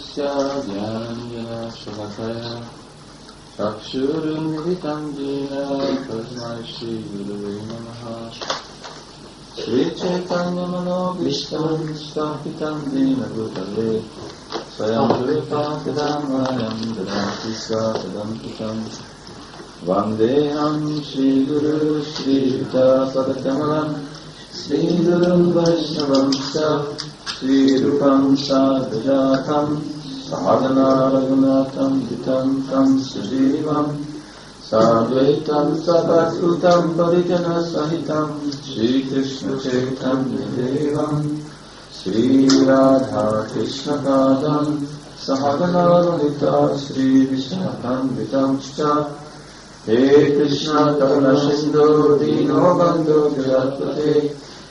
तस्य ज्ञानशलाकया चक्षुरुन्मिलितं येन तस्मै श्रीगुरुवे नमः श्रीचैतन्यमनोभीष्टं स्थापितं येन भूतले स्वयं रूपाकदामयं ददाति सदन्तिकम् वन्देऽहं श्रीगुरु श्रीयुतपदकमलम् श्रीगुरुं वैष्णवं च श्रीरूपं साधुजातं साधना रघुनाथं हितं तं सुजीवम् साद्वैतं सपत्कृतं परिजनसहितं श्रीकृष्णचैतन्यदेवम् श्रीराधाकृष्णपादं सहगनानुहिता श्रीविष्णुकान्वितं च हे कृष्ण करुणसिन्धो दीनो बन्धो जगत्पते,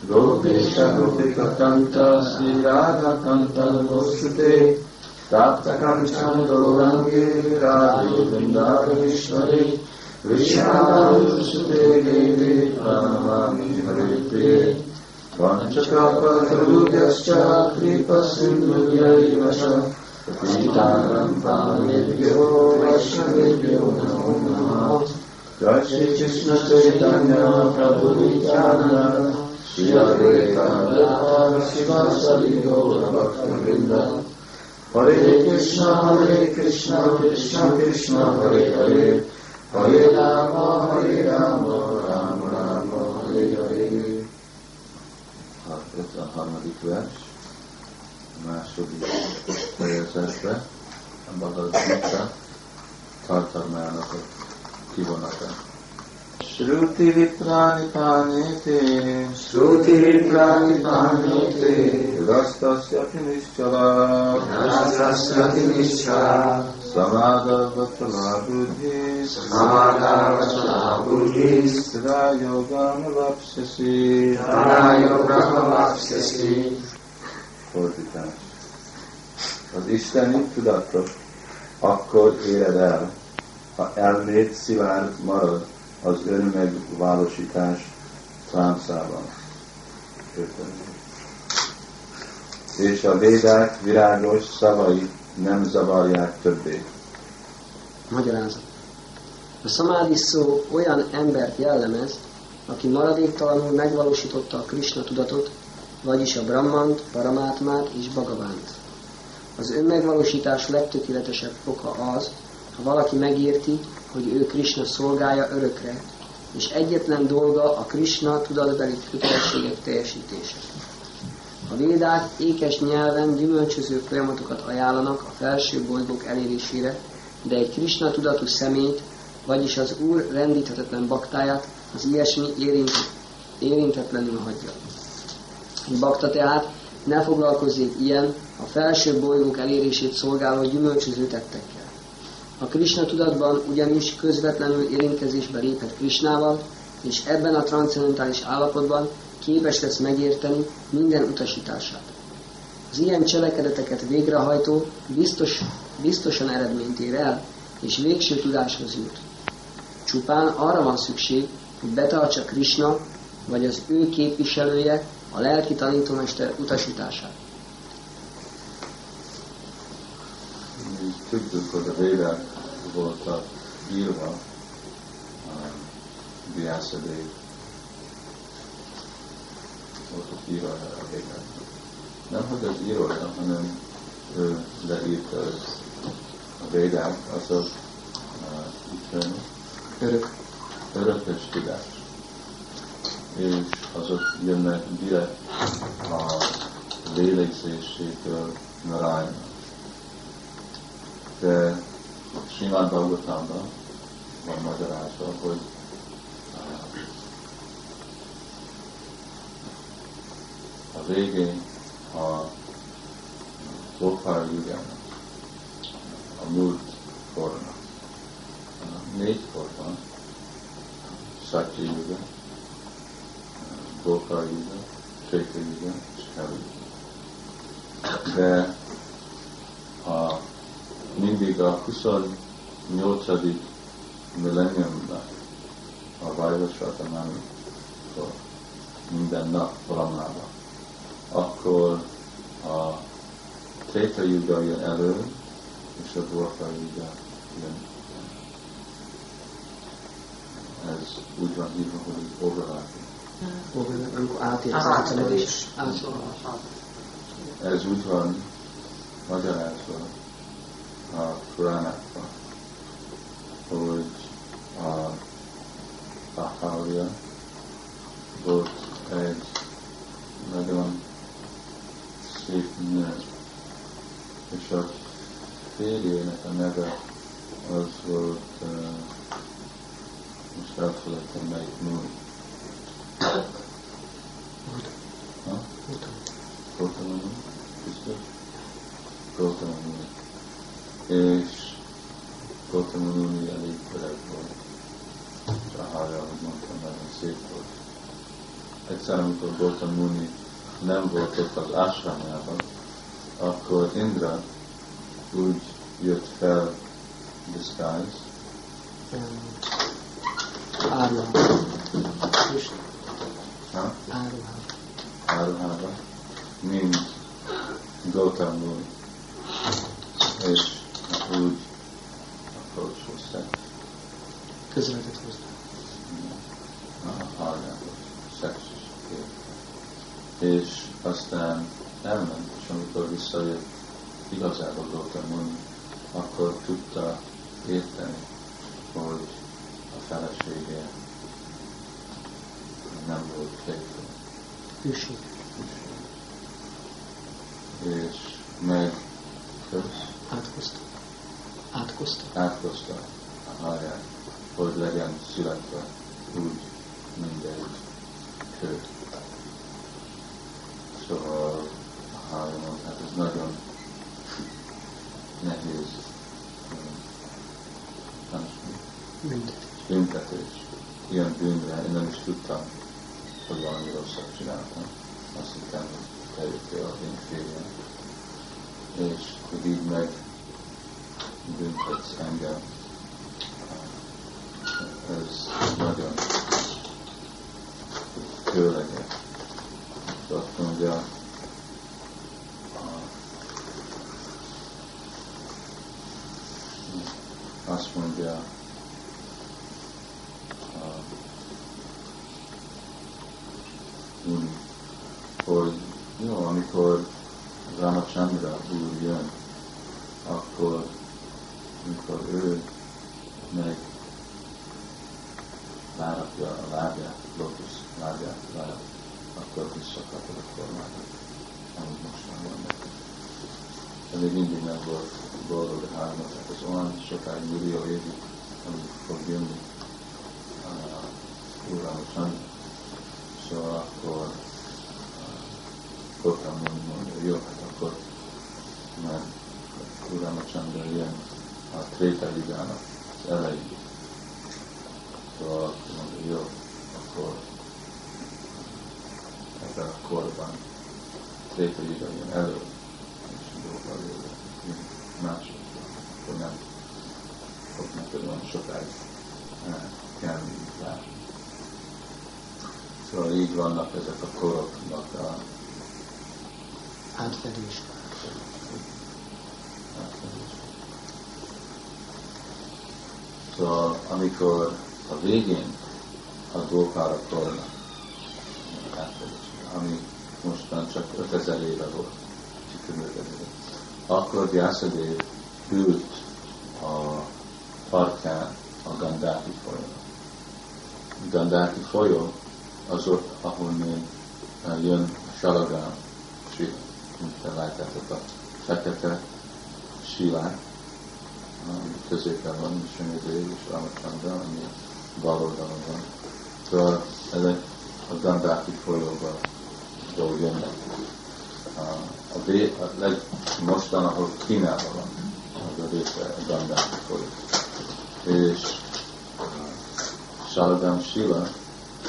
गोपेश गोपिककन्त श्रीराधाकन्त गोश्रुते ताप्तकण्ठम् गौरङ्गे राधे वृन्दावनेश्वरे विश्वासुते देवे प्रणमामि हरिते पञ्चकपतरुभ्यश्च कृपसिन्धुभ्यैव च सीतारम् वैष्णवेभ्यो नमो नमः। श्रीकृष्णचैतन्य प्रभुनित्यानन्द श्री अद्वैता शिवा सलिगौरभक्तवृन्द Hare Krishna, Hare Krishna, Krishna Krishna, Hare Hare, Hare Rama, Hare Rama, Rama Rama, Hare Hare. Hazreti Ahmet İkver, Mesubi Beyazerbe, Bahadır'da, Tartar Meyanatı, Kibonatı. Panete, rastasya pinischala, Rastasya nischara, samada vatala buddhi, Samada vacana buddhis, sada yogam vapsasi, Tanayo brahmavapsasi, fordítás. Az isteni tudatot akkor éred el, ha elméd szilárd marad az önmegvalósítás trámszában. És a védák virágos szavai nem zavarják többé. Magyarázat. A szamádi szó olyan embert jellemez, aki maradéktalanul megvalósította a Krishna tudatot, vagyis a Brahmant, Paramátmát és Bhagavánt. Az önmegvalósítás legtökéletesebb foka az, ha valaki megérti, hogy ő Krishna szolgája örökre, és egyetlen dolga a Krishna tudatbeli kötelességek teljesítése. A védák ékes nyelven gyümölcsöző folyamatokat ajánlanak a felső bolygók elérésére, de egy Krishna tudatú szemét, vagyis az Úr rendíthetetlen baktáját az ilyesmi érint, érintetlenül hagyja. Egy bakta tehát ne foglalkozzék ilyen a felső bolygók elérését szolgáló gyümölcsöző tettekkel. A Krishna tudatban ugyanis közvetlenül érintkezésbe léphet Krishnával, és ebben a transzendentális állapotban képes lesz megérteni minden utasítását. Az ilyen cselekedeteket végrehajtó biztos, biztosan eredményt ér el, és végső tudáshoz jut. Csupán arra van szükség, hogy betartsa Krishna, vagy az ő képviselője a lelki tanítómester utasítását. Mi tudjuk, hogy a védák voltak írva um, Vyászadév voltak írva a védák. Nem, hogy az írója, hanem ő leírta az a védák, azok uh, Örök. örökös tudás. És azok jönnek direkt a lélegzésétől De Simán Bhagavatamban van magyarázva, hogy a végén a Gopal Yugának, a múlt kornak, négy kor van, Satya Yuga, Gopal Yuga, Chaita Yuga és Yuga. De a, mindig a 28. millenniumban a Vajvasvatamani minden nap valamában, akkor a Tréta Yuga jön elő, és a Dvorka Yuga jön. Ez úgy van hívva, hogy overlapping. Overlap, amikor átér az. Átfedés. Ez úgy van magyarázva a Puránákban, hogy a Bahália volt egy nagyon szép nő, és a férjének a neve az volt, uh, most elfelejtem melyik nő. Ha? Utam. Gautama Muni, biztos? Gautama Muni. És Gautama Muni elég öreg volt. És a hája, ahogy mondtam, nagyon szép volt. Egyszer, amikor Gautama Muni nem volt ott az ásramjában, akkor Indra úgy jött fel disguise, ha? áruhában. áruhába, mint Gautam Muni. És úgy approach sex. Közvetett hozzá. a hallgátos, szexus És aztán elment, és amikor visszajött igazából Gautam Muni, akkor tudta érteni, hogy a felesége nem volt faithful. Hűség. És meg köz, Átkozta. Átkozta. átkozta a haját, hogy legyen születve úgy, mint egy kő. Szóval a hajamon, hát ez nagyon nehéz punishment, Mindegy. büntetés. Ilyen bűnre én nem is tudtam, hogy valami rosszat csináltam. Azt hittem, hogy te jöttél az én férjem. És hogy így meg büntetsz engem. Ez nagyon kőleges. És azt mondja, azt mondja, a- Muni, hogy jó, amikor Ramachandra úr jön, akkor, amikor ő meg rárakja a lábját, lotusz lábját rá, akkor visszakapod a formádat, amit most már van neki. De még mindig nem volt boldog a hárma, tehát az olyan sokáig millió évig, amíg fog jönni uh, Úr Ramachandra. Szóval akkor Kotam mondja, jó, hát akkor mert Uram a Chandra jön a Tréta Yugának az elején. Szóval akkor mondja, jó, akkor ebben a korban Tréta Yuga jön elő, és Gópa jön másodban, akkor nem fog neked olyan sokáig eh, kelni várni. Szóval így vannak ezek a koroknak a Átfedés. Szóval amikor a végén a Gópára korna, ami mostan csak 5000 éve volt, akkor Gyászadev ült a parkán a Gandáki folyón. Gandáki folyó az ott, ahol még eh, jön a Salagán sila, mint te látjátok a fekete silák, ami középen van, Sanyadév és Ramachandra, ami bal oldalon van. Szóval ezek a Gandáki folyóba dolg jönnek. A, vé, a leg, mostan, ahol Kínában van, az a része a Gandáki folyó. És Saladam Sila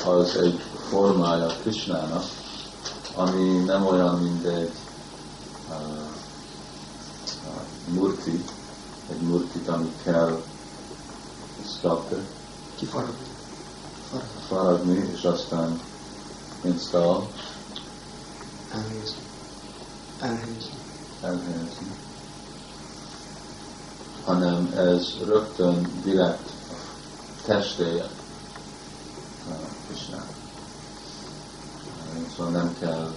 az egy formája Krishnának, ami nem olyan, mint egy uh, murti, egy murtit, amit kell sculptor, Kifaragni. Faragni. faragni, és aztán install, Elhelyezni. Elhelyezni. elhelyezni, hanem ez rögtön direkt testéje Krishna. Szóval nem kell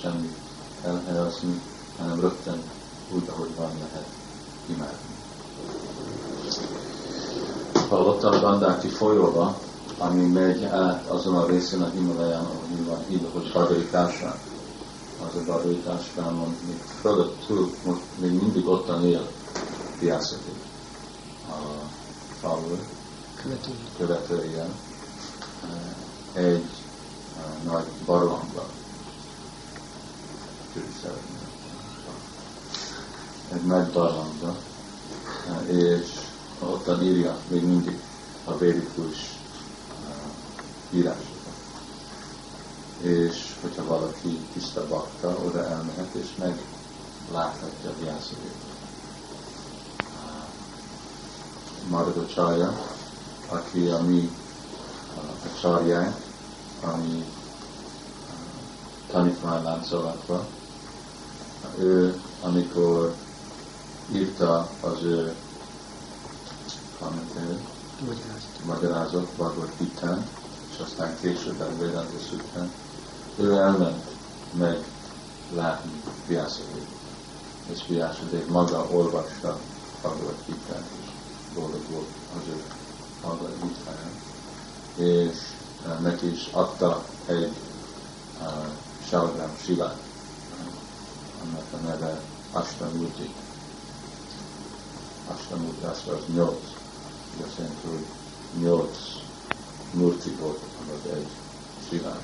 semmit elhelyezni, hanem rögtön úgy, ahogy van lehet imádni. Hallottál a Gandáki folyóba, ami megy át azon a részén a Himalaján, ahol van hogy Badarikásán. Az a Badarikásán, még fölöttül, most még mindig ottan él Piászati. A falu követője egy nagy barlangban. Egy nagy barlangban, és ottan írja még mindig a vérikus írásokat. És hogyha valaki tiszta bakta, oda elmehet, és megláthatja a Vyászadét. Marga Csalja, aki a mi a csarjánk, ami tanítványláncolatban, ő, amikor írta az ő kommentárját, magyarázat Bhagavad gita és aztán később a Vedanta Sutrán, ő elment meg látni Vyászadét. És Vyászadét maga olvasta Bhagavad gita és boldog volt az ő Bhagavad gita és uh, neki is adta egy uh, Salagram Silát, annak a neve Astamurti. Astamurti, az nyolc. Azt jelenti, hogy nyolc murti volt az egy Silán.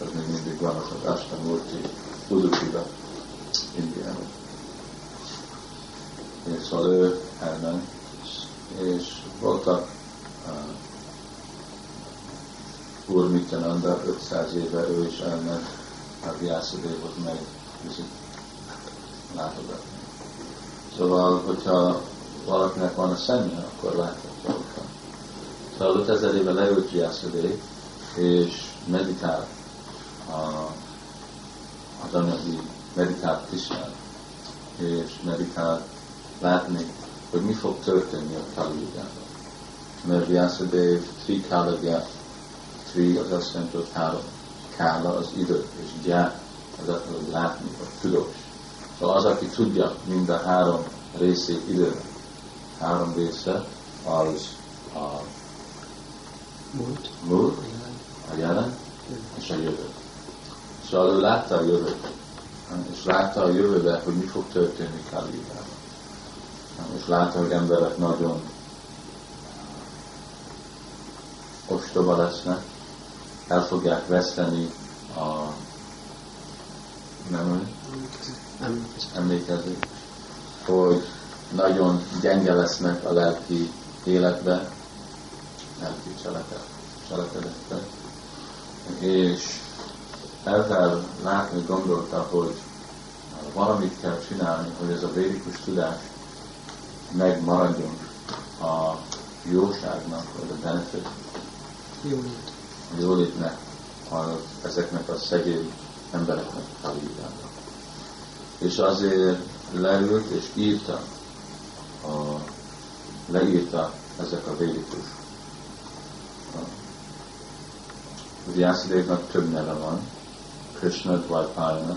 Ez még mindig van az az Astamurti Udupiba, Indiában. És szóval ő elment, és voltak uh, Úr Mityananda 500 éve ő is elment a Vyászadévot meg látogatni. Szóval, hogyha valakinek van a szemje, akkor láthatja ott. Szóval 5000 éve leült Vyászadév, és meditál a, az anyagi, meditál Krishnán, és meditál látni, hogy mi fog történni a Kali Mert Vyasadeva Trikálagyát Tri az azt jelenti, hogy három. Kála az idő, és gyá az hogy látni, vagy tudós. Szóval az, aki tudja mind a három részét idő, három része, az a múlt, múlt a jelen. és a jövő. Szóval ő látta a jövőt, és látta a jövőbe, hogy mi fog történni Kaliugában. És látta, hogy emberek nagyon ostoba lesznek, el fogják veszteni a nem emlékezik, hogy nagyon gyenge lesznek a lelki életbe, lelki cselekedetbe, és ezzel látni gondolta, hogy valamit kell csinálni, hogy ez a védikus tudás megmaradjon a jóságnak, vagy a benefit. Jólét jólétnek, a, ezeknek a szegény embereknek a. És azért leült és írta, a, leírta ezek a védikus. Vyászadévnak több neve van, Krishna Dvajpájana,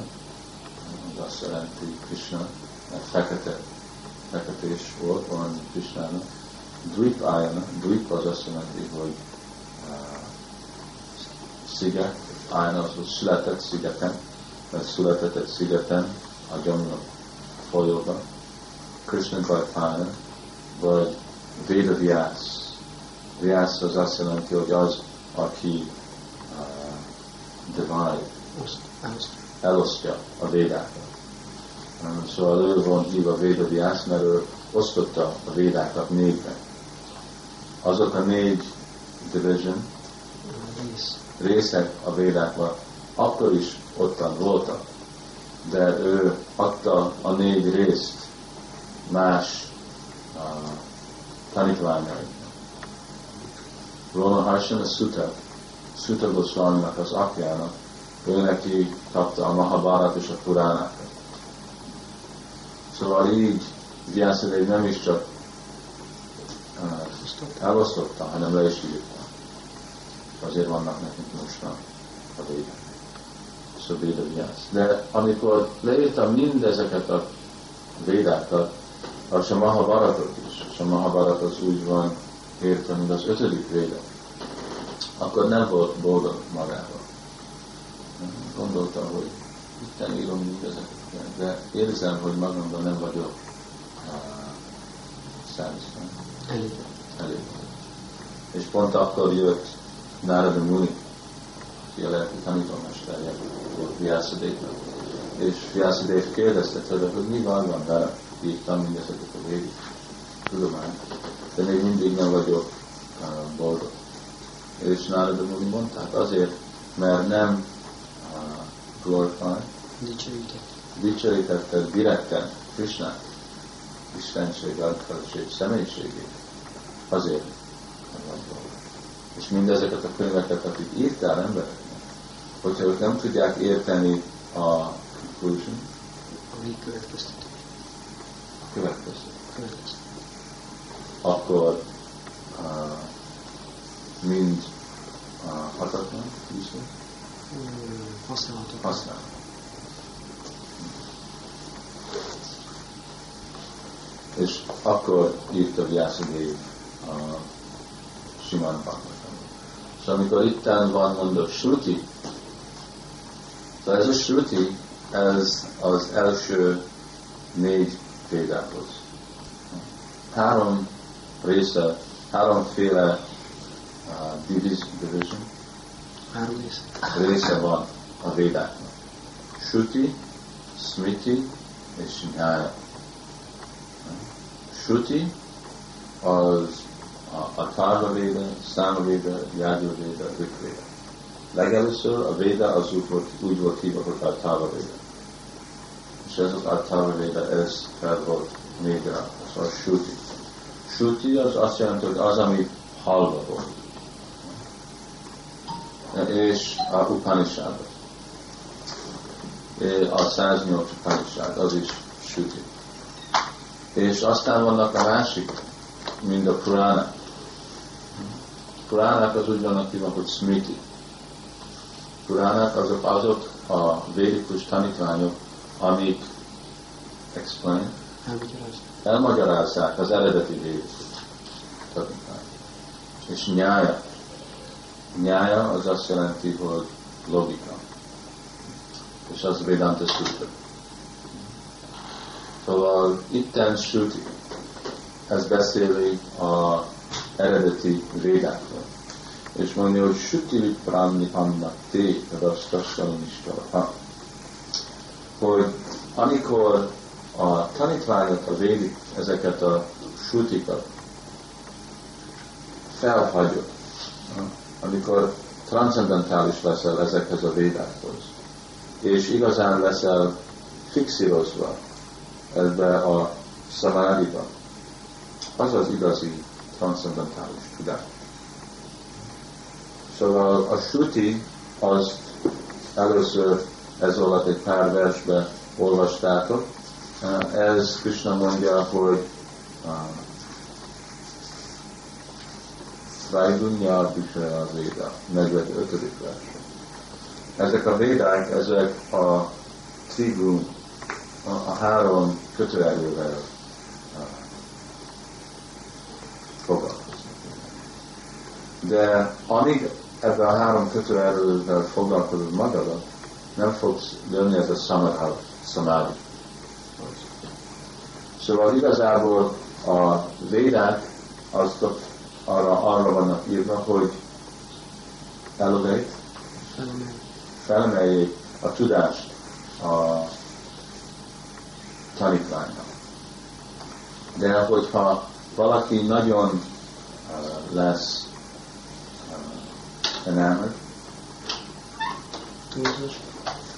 az azt jelenti Krishna, mert fekete, fekete is volt, van Krishnának. Dvipájana, Dvip az azt jelenti, hogy sziget, Ájna az, hogy született szigeten, mert született egy szigeten, a Jamuna folyóban, Krishna Gajpána, vagy Véda Vyász. Vyász az azt jelenti, hogy az, aki uh, divide, elosztja a védákat. Um, szóval ő van hívva Véda Vyász, mert ő osztotta a védákat négyre. Azok a négy division, részek a védákban akkor is ottan voltak, de ő adta a négy részt más uh, tanítványainak. Rona Harsana Sutta, Sutta Goswaminak az apjának ő neki kapta a Mahabharat és a Puránákat. Szóval így Vyasadév nem is csak uh, elosztotta, hanem le is írta. Azért vannak nekünk most a a véda Vyasz. De amikor leírtam mindezeket a védákat, a Mahabharatot is, a Mahabharat az úgy van értve, mint az ötödik véda, akkor nem volt boldog magával. Gondolta, hogy itt írom mindezeket, de érzem, hogy magamban nem vagyok satisfied. Elég. Elég. És pont akkor jött Narada Muni, aki a lelki tanítómesterje volt Vyászadéknak. És Vyászadék kérdezte tőle, hogy mi van van vele, írtam mindezeket a védi tudományt, de még mindig nem vagyok boldog. És Narada Muni mondta, hát azért, mert nem glorify, Dicsőített. dicsőítette direkten Krishnát, Istenség, Adhatség személyiségét. Azért nem vagy boldog. És mindezeket a könyveket, akik írtál embereknek, hogyha ők nem tudják érteni a conclusion, A végkövetkeztetés. Következtetés. akkor uh, mind uh, hatatlan, viszont Hmm, Használható. használ. És akkor írta Vyászadév a Simán Bhagavatam. És amikor itten van mondott Shruti, szóval ez a Shruti, ez az első négy védához. Három része, háromféle uh, divis- division, Három rész. része van a védáknak. Shruti, Smriti és Nyaya. Shruti az a, a Tárva Véda, Száma Véda, Jágyur Véda, Rik Véda. Legelőször a Véda az úgy volt, úgy volt hívva, hogy a Tárva Véda. Az Attava Véda, ez fel volt négyre, az a Shruti. Shruti az azt jelenti, hogy az, ami hallva volt és a Upanishad. A 108 Upanishad, az is süti. És aztán vannak a másik, mind a Purana. Puránák az úgy vannak hívva, hogy Smriti. Puránák azok azok a védikus tanítványok, amik explain, elmagyarázzák az eredeti tanítványt. És nyája. Nyája az azt jelenti, hogy logika. És az Vedanta Sutra. Szóval itten Shruti, ez beszéli a eredeti védákról. És mondja, hogy Shruti Vipranni Annak Te Rastassalaniskala. Hogy amikor a tanítványok, a védik ezeket a sutikat felhagyod, amikor transzendentális leszel ezekhez a védákhoz, és igazán leszel fixírozva ebbe a szamádiba, az az igazi transzendentális tudás. Szóval a suti azt először ez alatt egy pár versbe olvastátok. Ez Krishna mondja, hogy Vajdunya Bishaya Véda, 45. vers. Ezek a védák, ezek a trigún, a, a három kötőerővel foglalkoznak. De amíg ebben a három kötőerővel foglalkozol magadat, nem fogsz jönni ez a samadhi, samadhi. Szóval igazából a védák azok arra, arra vannak írva, hogy Felemelni. felemeljék a tudást a tanítványnak. De hogyha valaki nagyon uh, lesz uh, enamored,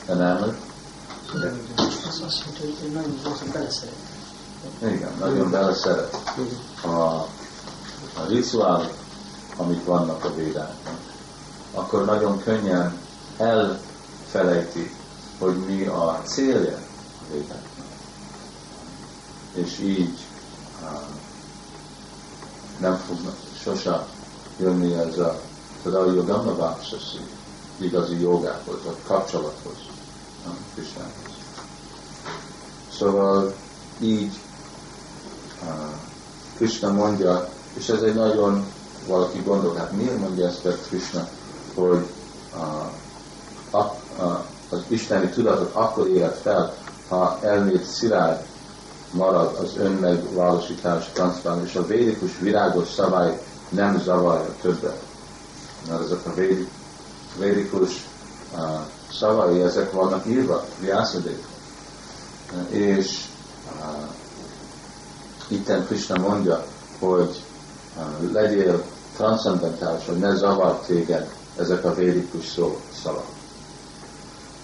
Enamored, Az azt mondta, hogy én nagyon gyorsan beleszeret. igen, nagyon beleszeret a, a rituálok, amik vannak a védáknak, akkor nagyon könnyen felejti, hogy mi a célja a védáknak. És így nem fog sose jönni ez a például Yogama Váksasi igazi jogához, vagy kapcsolathoz, Krisnához. Szóval így uh, Krishna mondja, és ez egy nagyon valaki gondol, hát miért mondja ezt a Krishna, hogy uh, a, a, az isteni tudatot akkor élet fel, ha elmét szilárd marad az önmegvalósítás transzpán, és a védikus virágos szabály nem zavarja többet. Mert ezek a védik, védikus uh, szavai, ezek vannak írva, viászadék. És uh, itten Krishna mondja, hogy uh, legyél transzendentális, hogy ne zavar téged ezek a védikus szó, szavak.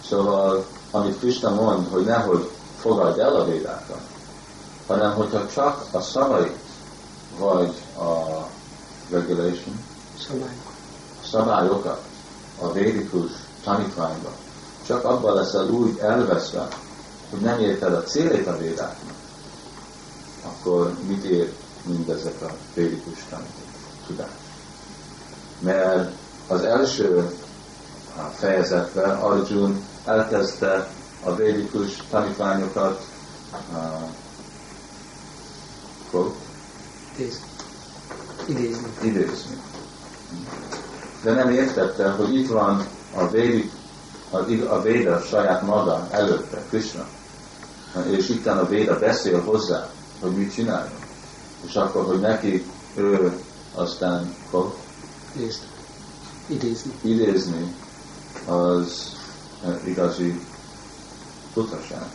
Szóval, amit Krishna mond, hogy nehogy fogadj el a védákat, hanem hogyha csak a szavait, vagy a regulation, Szabályok. szabályokat a védikus tanítványban, csak abban leszel úgy elveszve, hogy nem érted a célét a védáknak, akkor mit ér mindezek a védikus tudás? Mert az első fejezetben Arjun elkezdte a védikus tanítványokat uh. Idézni. idézni. De nem értette, hogy itt van a védik, a, a Véda saját maga előtte, Krishna. És itt a Véda beszél hozzá, hogy mit csináljon. És akkor, hogy neki ő aztán fog Idézni. Idézni. az eh, igazi butaság.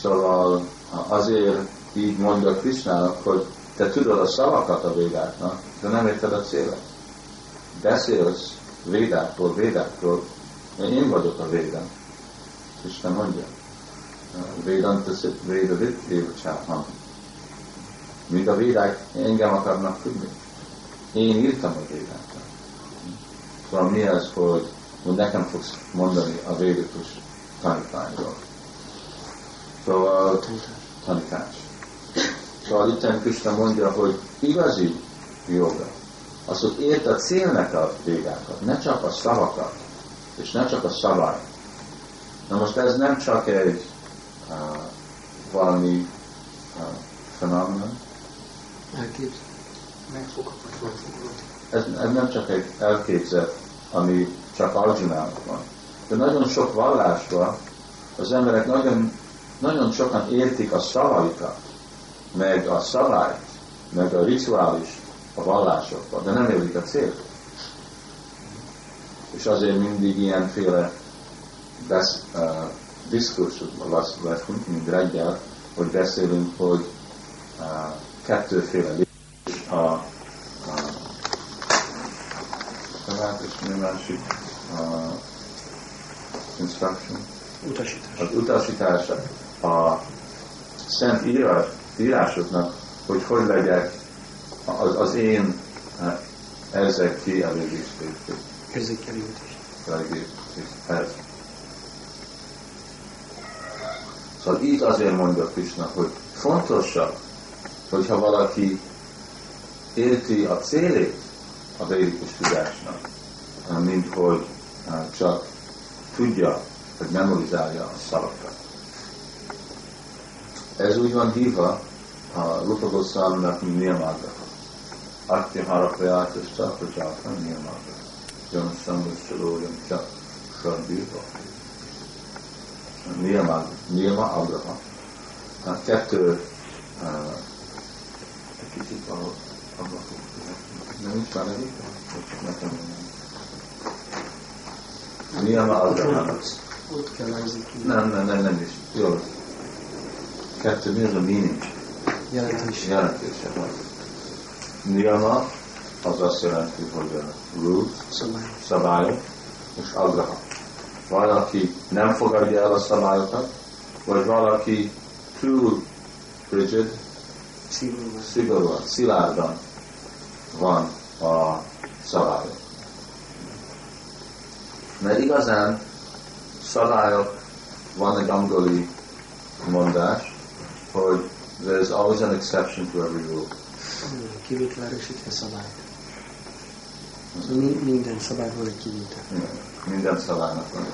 Szóval azért így mondja Krishnának, hogy te tudod a szavakat a védáknak, de nem érted a célet. Beszélsz védákról, de én vagyok a védám. Krishna mondja. Védant, véda vit, éva Míg a védák engem akarnak tudni. Én írtam a védákat. Szóval mi ez, hogy, hogy nekem fogsz mondani a védikus tanítványról. Szóval tanítás. Szóval itt Krishna mondja, hogy igazi joga, az, hogy ért a célnek a végákat, ne csak a szavakat, és ne csak a szabály. Na most ez nem csak egy uh, valami uh, fenomenon, Elképzel. Megfogható. ez, ez nem csak egy elképzelt, ami csak Arjunának van. De nagyon sok vallásban az emberek nagyon, nagyon sokan értik a szavaikat, meg a szabályt, meg a rituális a vallásokban, de nem értik a célt. És azért mindig ilyenféle besz, uh, diskurzusban leszünk, mint reggel, hogy beszélünk, hogy uh, kettőféle lépés a, a tehát és mi másik uh, instruction, Utasítás. az utasítása a szent írás, írásoknak, hogy hogy legyek az, az én eh, ezek kielégítését. Érzékelődés. Ez. Szóval itt azért mondja Krishna, hogy fontosabb, hogyha valaki érti a célét a védikus tudásnak, mint hogy eh, csak tudja, hogy memorizálja a szavakat. Ez úgy van hívva a Rupa Goswami-nak, mint Niyamagraka. Atya Haraprayát és Csaprajáta Niyamagraka. Jön Samvaszcsalójam Csak Sardírva. Niyama, Niyama Agraha. Hát kettő uh, egy kicsit valahol ablakok. Nem nincs már elég? Nekem nem. Niyama Agraha. Ott kell érzékelni. Nem, nem, nem, nem is. Jó. Kettő, mi az a meaning? Jelentés. Jelentése van. Niyama az azt jelenti, hogy a rule, Szabály. szabályok, és agraha. Valaki nem fogadja el a szabályokat, vagy valaki túl rigid, szigorúan, szilárdan van a szabályok. Mert igazán szabályok, van egy angoli mondás, hogy there's always an exception to every rule. Kivétel erősítve szabály. Szóval mi- minden szabály van egy kivétel. Minden szabálynak van.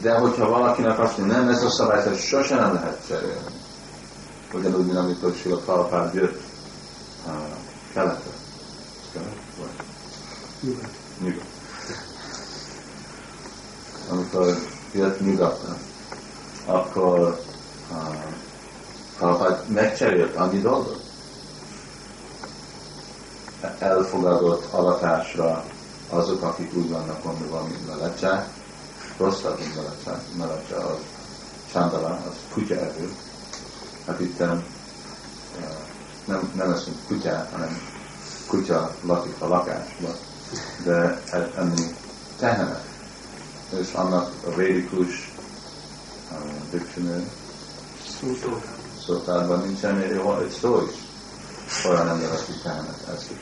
De hogyha valakinek azt mondja, nem, ez a szabályt ez sose nem lehet cserélni. Ugyanúgy, mint amikor Sila Prabhupád jött uh, keletre. Kelet? Vagy Nyugat. nyugat. Amikor jött nyugatra, akkor uh, Prabhupád megcserélt annyi dolgot. Elfogadott avatásra azok, akik úgy vannak mondva, mint Melecsák, rosszabb, mint Melecsák, Melecse az Csándalá, az kutya evő. Hát itt uh, nem, nem eszünk kutyát, hanem kutya lakik a lakásban, de e- enni tehenet. És annak a védikus uh, dictionary. Szótárban nincsen jó, egy szó is. Olyan ember, aki tehenet eszik.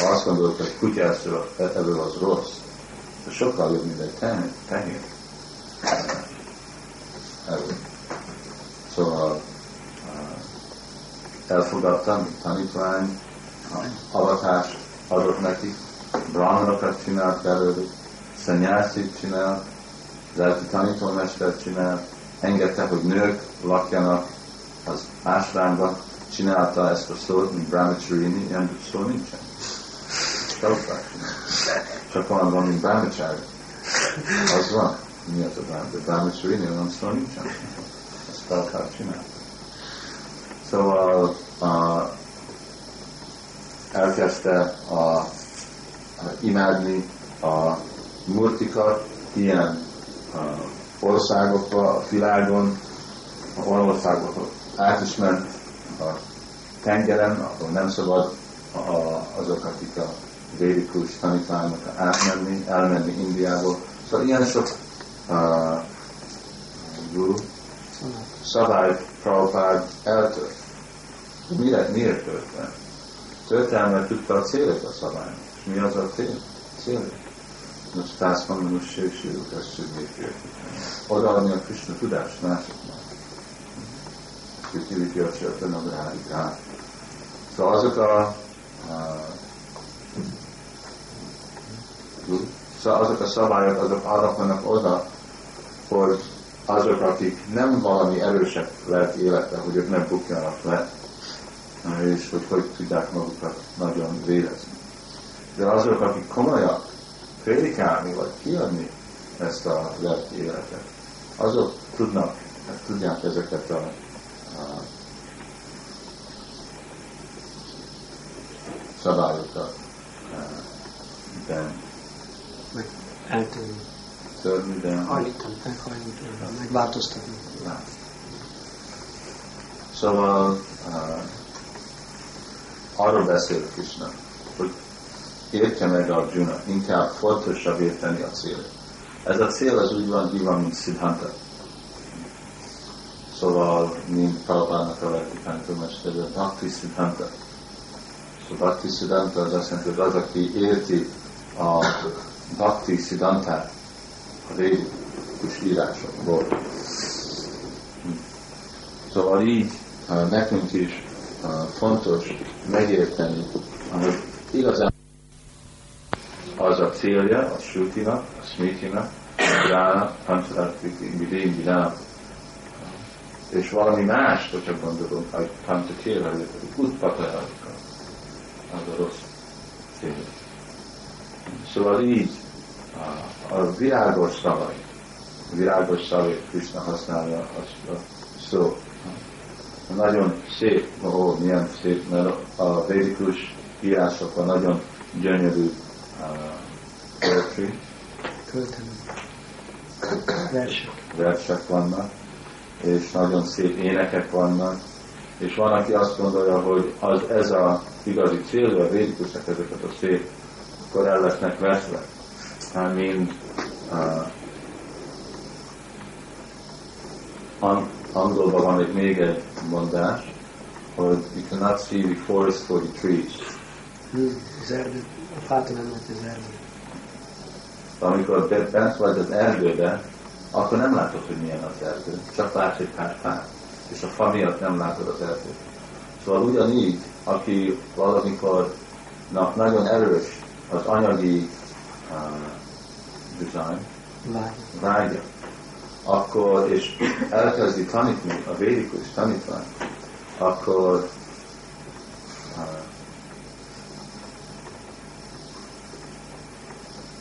Ha azt gondolod, hogy kutya eszik, ebből az rossz, de sokkal jobb, mint egy. Evő. Szóval elfogadtam, tanítvány, a avatást adott neki, brahmanokat csinált belőlük, szennyászit csinált, lelki tanítómestert csinált, engedte, hogy nők lakjanak az ásványba, csinálta ezt a szót, mint brahmacharini, ilyen szó nincsen. Prabhupád csinálta. Csak olyan van, mint brahmachari. Az van. Mi az a brahmachari? Brahmacharini, olyan szó nincsen. Ezt Prabhupád csinálta. Szóval uh, elkezdte a, a imádni a murtikat ilyen uh, országokba, a világon, a országokba át is ment a tengeren, ahol nem szabad a, azok, akik a védikus tanítványok átmenni, elmenni Indiából. Szóval ilyen sok uh, guru, Szabály. Prabhupád eltört. Mire, miért tört el? Mert tudta a célt a szabálynak. És mi az a cél? Cél. Most tász mondom, hogy sősülök, ezt sősülök. Odaadni a Krishna tudást másoknak. Kutyilik a brádikát. Szóval azok a, Szóval azok a szabályok, azok arra vannak oda, hogy azok, akik nem valami erősek lelki életben, hogy ők nem bukjanak le, és hogy hogy tudják magukat nagyon védezni. De azok, akik komolyak prédikálni, vagy kiadni ezt a lelki életet, azok tudnak, tudják ezeket a, a szabályokat a, de Meg eltörni. törni, de Hajlítani, meghajlítani, megváltoztatni. Szóval uh, arról beszél Krishna, hogy értje meg Arjuna, inkább fontosabb érteni a cél. Ez a cél az úgy van hívva, mint Siddhanta. Szóval, mint Prabhupának a vertikántumestere, Bhakti Siddhanta. Szóval Bhakti Siddhanta az azt jelenti, hogy az, aki érti a Bhakti Siddhantát, a védikus írásokból. Szóval így nekünk is fontos megérteni, hogy igazán az a célja a Srutinak, a Smitinak, a Drának, Panchalatkriti, Vidén, Vidám, és valami más, hogyha gondolunk, hogy Panchakéra, hogy Utpataralika, az a rossz cél. Szóval így a, világos szavai, a világos szavai Krishna használja a, a szó. Nagyon szép, ó, milyen szép, mert a védikus írásokban nagyon gyönyörű Költeni. Versek. versek vannak, és nagyon szép énekek vannak, és van, aki azt gondolja, hogy az, ez a igazi célja a védikusnak ezeket a szép, akkor el lesznek veszve. Hát mind uh, ang- angolban van egy még egy mondás, hogy you cannot see the forest for the trees. Hm, Az erdő. A fát nem lehet az erdő. Amikor be- bent vagy az erdőben, akkor nem látod, hogy milyen az erdő. Csak látsz egy pár fát. És a fa miatt nem látod az erdőt. Szóval ugyanígy, aki valamikor na, nagyon erős az anyagi uh, design, Vágy. vágya, akkor, és elkezdi tanítani a védikus tanítvány, akkor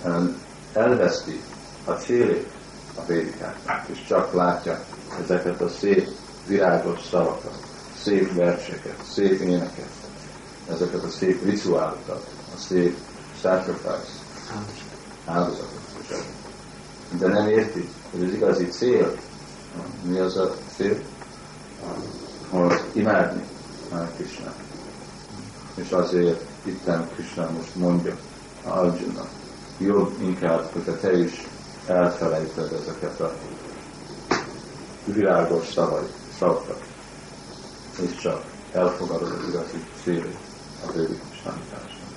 uh, elveszti a célét a védikáknak, és csak látja ezeket a szép, virágos szavakat, szép verseket, szép éneket, ezeket a szép rituálokat, a szép sacrifice, áldozatot. De nem érti, hogy az igazi cél, mi az a cél? Hogy imádni Hare Krishna. És azért itten Krishna most mondja Arjuna, jobb inkább, hogyha te is elfelejted ezeket a virágos szavai, szavakat, és csak elfogadod az igazi célét a védikus tanításnak.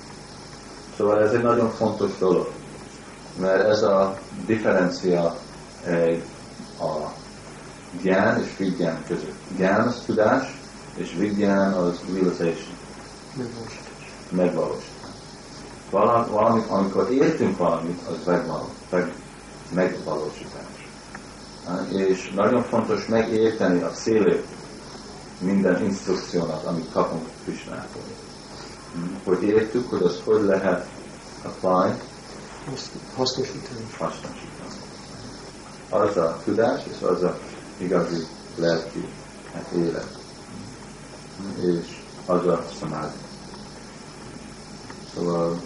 Szóval ez egy nagyon fontos dolog, mert ez a differencia egy a gyán és vigyán között. Gyán az tudás, és vigyán az realization, Megvalósítás. Valami, amikor értünk valamit, az megvaló, meg, megvalósítás. És nagyon fontos megérteni a célét minden instrukciónak, amit kapunk Krishnától. Hogy értük, hogy az hogy lehet apply, Hasz- Hasznosítani. hasznosítani. Az a tudás, és az a igazi lelki hát élet. És az a szamádi. Szóval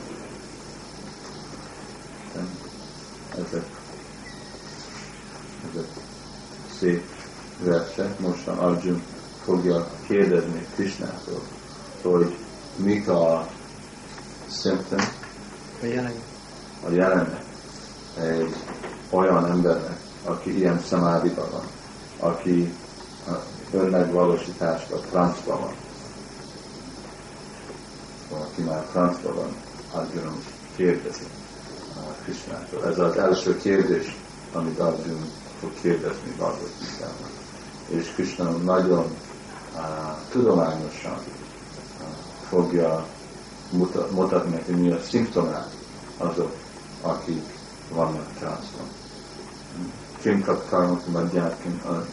ezek, ezek szép versek. Mostan Arjun fogja kérdezni Krishnától, hogy mik a symptoms, A jelen. a jelennek egy olyan embernek, aki ilyen szamádiban van, aki önmegvalósításban, transzban van, aki már transzban van, Arjuna most kérdezi a Krishnától. Ez az első kérdés, amit Arjuna fog kérdezni Bhagavad. És Krishna nagyon uh, tudományosan uh, fogja muta- mutatni neki, mi a szimptomák azok, akik vannak transzban. Kim kap karmok madját, kim a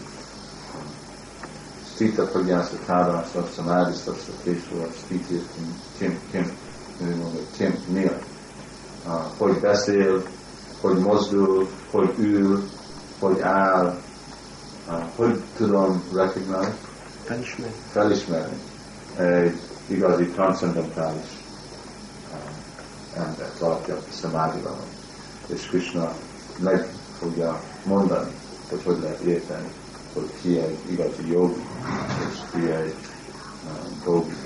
Stita pagyászta távászta, szamádisztassa, később, stitét, kim, kim, mondja, kim, mi a? Uh, hogy beszél, hogy mozdul, hogy ül, hogy áll, hogy tudom recognize, Felismerni. felismerni egy igazi transzendentális embert, valaki, aki szamádiban van. És Krishna meg fogja mondani, hogy hogy lehet érteni, hogy ki egy igazi jogi, és ki egy bogi.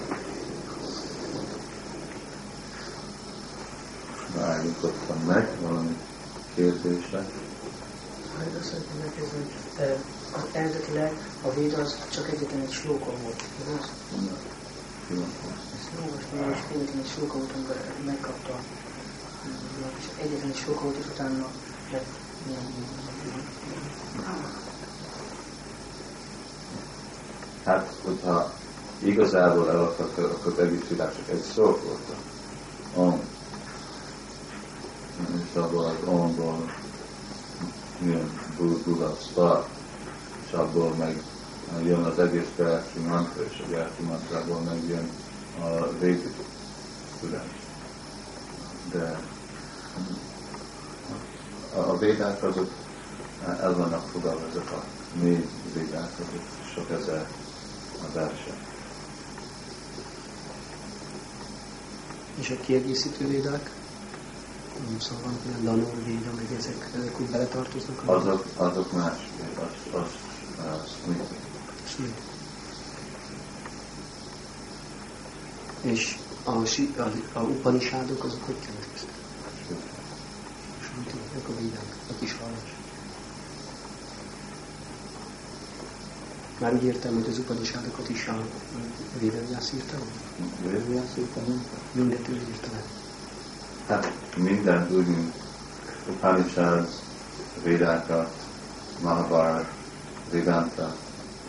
Állítottam meg valami kérdésre. Majd azt szeretném megkérdezni, hogy az eredetileg a véd az csak egyetlen egy slóka volt, igaz? Ezt olvastam, hogy egyetlen egy slóka volt, amikor megkapta. És egyetlen egy slóka volt, és utána lett Hát, hogyha igazából el akartak, akkor az egész világ csak egy szó volt. Om. És abból az omból jön Buddha és abból meg jön az egész Gayatri mantra, és a Gayatri mantrából megjön a védik tudás. De a, védák azok el vannak fogalva, ezek a négy védák, azok sok ezer a verse. És a kiegészítő védák, nem szóval van ilyen Danur véda, meg ezek, ezek úgy beletartoznak. a- Azok, azok más, az, az, az. Smriti. És a, a, a upanisádok azok hogy keletkeztek? Ezek a védák, a kis hallás. Már úgy értem, hogy az upanisádokat is a Védanyász írta? Vérviász írta, nem? Mindent ő írta le. Hát minden úgy, mint Upanishads, Védákat, Mahabharat, Vedanta,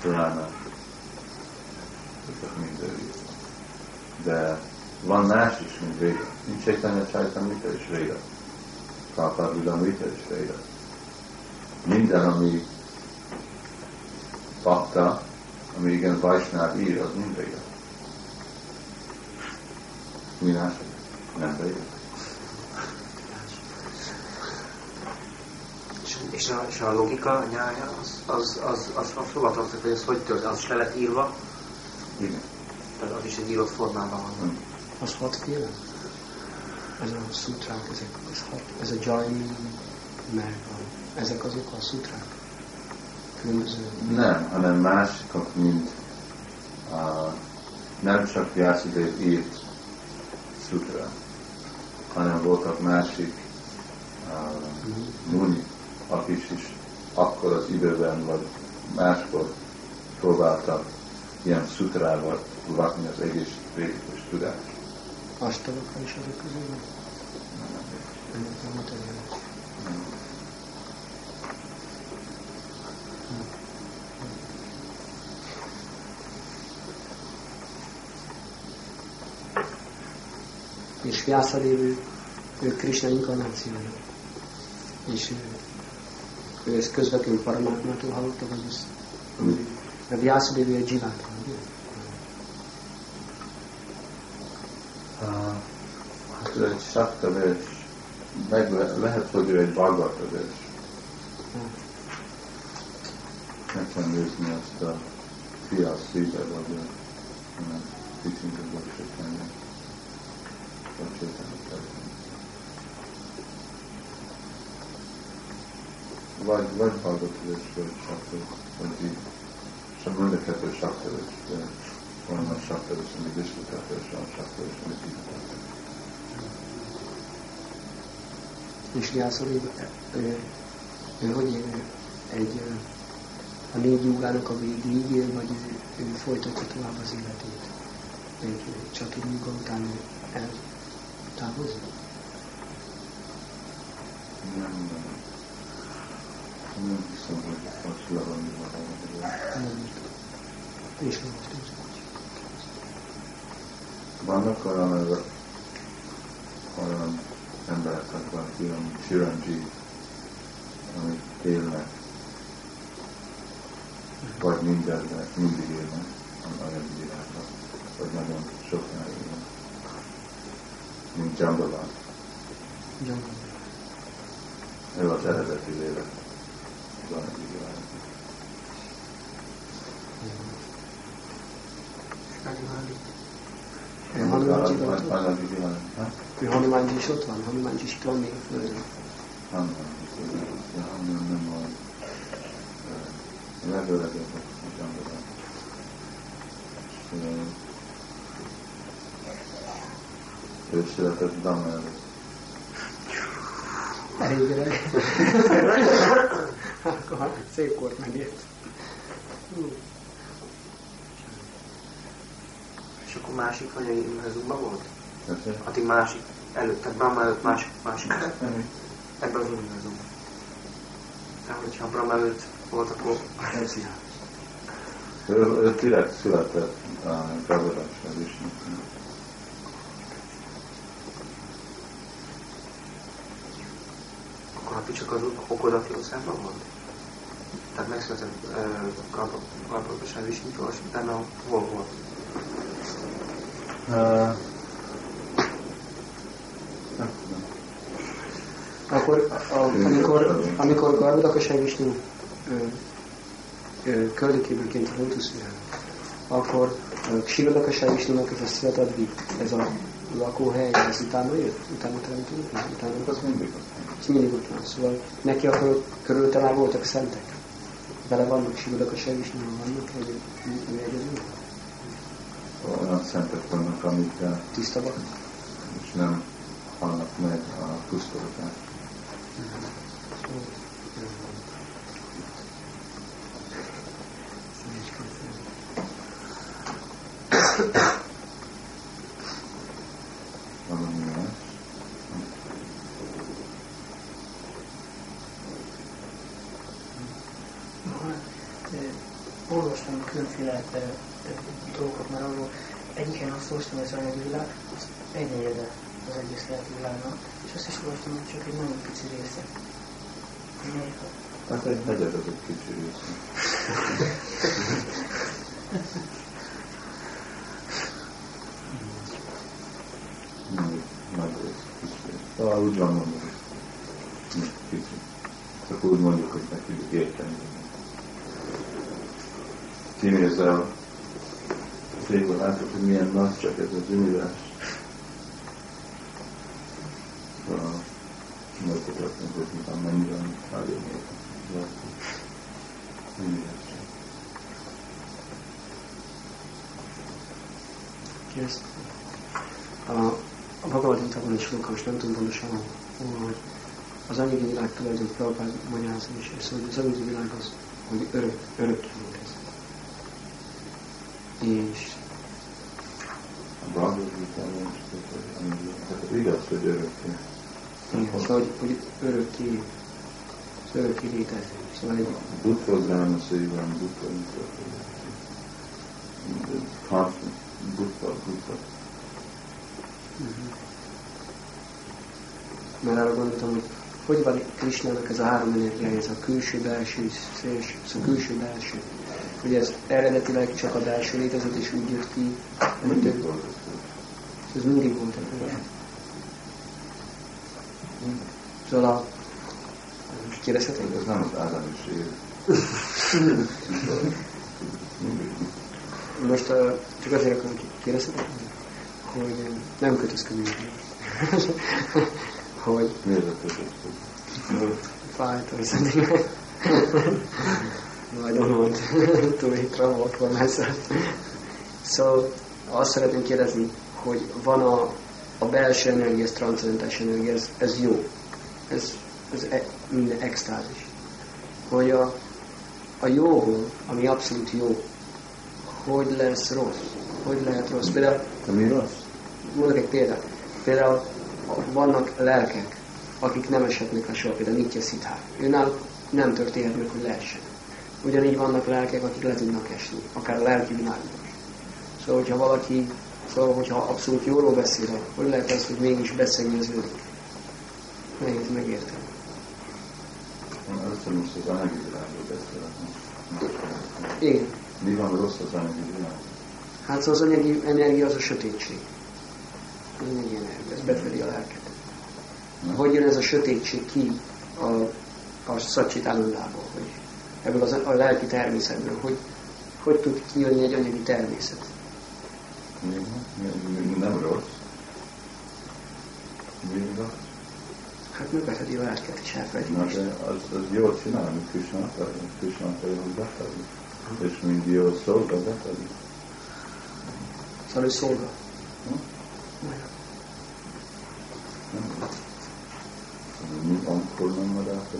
Purana, ezek mind ő írt. De van más is, mint Véda. Mint Chaitanya Chaitamrita és Véda. Prabhupada Vidamrita és Véda. Minden, ami fakta, ami igen Vajsnáv ír, az mind Véda. Mi mások? Nem Véda. És, a, és a logika nyája, az, az, az, az, az hova tartozik, hogy ez hogy történt? Az is le lett írva, Igen. tehát az is egy írott formában van. Hm. Az hatféle? Ez a szutrák, ezek, ez, hat, ez a Jain, meg a, ezek azok a szutrák? Különböző. Nem, hanem másikak, mint uh, nem csak Vyasadév írt sutra, hanem voltak másik uh, muni, akik is akkor az időben, vagy máskor próbáltak ilyen szutrával lakni az egész védikus tudást. Astavaka is azok közül a materiális. És Vyászadév, ő, ő Krishna inkarnációja. És ezt közvetlenül Paramátmától hallotta, vagy ezt? A Vyászadév ő egy? Uh, hát ő egy sakta vers, meg le- lehet, hogy ő egy Bhagavata vers. Meg kell nézni azt a fias szíve, vagy a teaching of worship könyvet. Vagy Chaitanya Vagy, vagy vers, vagy sakta, vagy így. Csak mind a kettő sakta vers, de van a sakta vers, ami Vishnutat vers, van a sakta vers, ami Gita És Jászolé, ő, ő hogy? Egy, a négy jogának a végéig él, vagy ő, ő folytatja tovább az életét? Egy csaturnyuga után eltávozik? Nem, nem. Nem hiszem, hogy most le van írva valami. Nem. És most is. Vannak olyan, olyan emberek, akik ilyen Chiranji, amik élnek, vagy mindenben, mindig élnek, nagyon világban, vagy nagyon sokan élnek, mint Jambalan. Gyakran. Ő az eredeti lélek, az anyagi világban. Ő Hanumánji ott van? Anyagi világ. Ha? Ő Hanumánji is ott van? Hanumánji is itt van még a földön? Nem, nem, nem, nem van. A legöregebb az ember. Ő született Dhamma előtt. Elég öreg. Hát szép kort megért. És akkor másik vagy egy univerzumban volt? Addig másik előtt, tehát Brahma előtt másik, másik Nem. ebben az univerzumban. Tehát, hogyha Brahma előtt volt, akkor Ő, ő direkt született a Gavarásra Vishnu. akkor a csak az okodat jószágban volt? Tehát megszületett Garbagosan Visnyitól, és utána hol volt? Uh, nem tudom. Akkor, a, amikor, amikor Garbudakasai Visnu köldökéből a lótuszvilág, akkor Ksirodakasai Visnunak ez a Szvetadvi, ez a lakóhely, ez utána jött? Utána teremtődött? Utána Az mindig ott. Ez mindig ott van. Szóval neki akkor körültalán voltak szentek. Vele vannak Ksirodakasai Visnuval vannak egy, egy, egy, Olyan szentek vannak, amik uh, tisztabak. és nem halnak meg a pusztulatán. Valami más. olvastam különféle e, e, dolgokat, mert arról egyiken azt olvastam, hogy az anyagi világ, az egy negyede az egész lelki világnak, és azt is olvastam, hogy csak egy nagyon pici része. Hát egy negyed az egy kicsi része. Nagy rész, kicsi. Talán úgy van mondani. Kicsi. Csak úgy mondjuk, hogy neki érteni. Kinézel, tényleg látod, hogy milyen nagy csak ez az univerz. Megmutatni, hogy miután mennyire nagyon Ezt a, Bhagavad is van, most nem tudom pontosan, hogy az anyagi világ tulajdon Prabhupád magyarázza is, és szóval az anyagi világ az, hogy örök, örök ez. És a Bhagavad Gita-ban is, hogy igaz, hogy örökké. Igen, szóval, hogy, hogy örökké, az örökké létezni. Szóval egy... Buddha Dharma Sivan, Buddha Constant, Buddha, Buddha. Mert arra gondoltam, hogy hogy van Krisnának ez a három energiája, ez a külső, belső, szélső, ez a külső, belső. Hogy ez eredetileg csak a belső létezett, és úgy jött ki, hogy több. Ez mindig volt. Szóval a... Kérdezhetek? Ez nem az államiség. Most uh, csak azért akarom kérdezhetek, hogy nem kötözködünk. hogy... Miért a kötözködünk? Fájt, vagy something. Don't want to be trouble for myself. Szóval azt szeretném kérdezni, hogy van a, a belső energia, ez transzcendentális energia, ez, ez jó. Ez, ez e, minden extázis. Hogy a, a jóból, ami abszolút jó, hogy lesz rossz? Hogy lehet rossz? Például, De mi rossz? mondok egy példát. Például vannak lelkek, akik nem eshetnek le soha, például Nitya Szithár. Őnál nem történhet meg, hogy leessen. Ugyanígy vannak lelkek, akik le tudnak esni, akár a lelki világban. Szóval, hogyha valaki, szóval, hogyha abszolút jóról beszél, hogy lehet az, hogy mégis beszennyeződik? Nehéz megérteni. Először most az anyagi világról beszélek. Igen. Mi van rossz az anyagi világ? Hát szóval az anyagi energia az a sötétség. Az anyagi energia, ez befedi a lelket. Hogy jön ez a sötétség ki a, a szacsitánullából, hogy ebből az, a lelki természetből, hogy hogy tud kijönni egy anyagi természet? Nem rossz. Mi rossz? Hát meg befedi a lelket, és elfelejti Na, de az, az jól csinál, amit Krishna akar, Krishna akarja, hogy befedi. És mind jó szolga befedi. Szóval ő szolga. Hm? Nem. Mi amikor nem maradta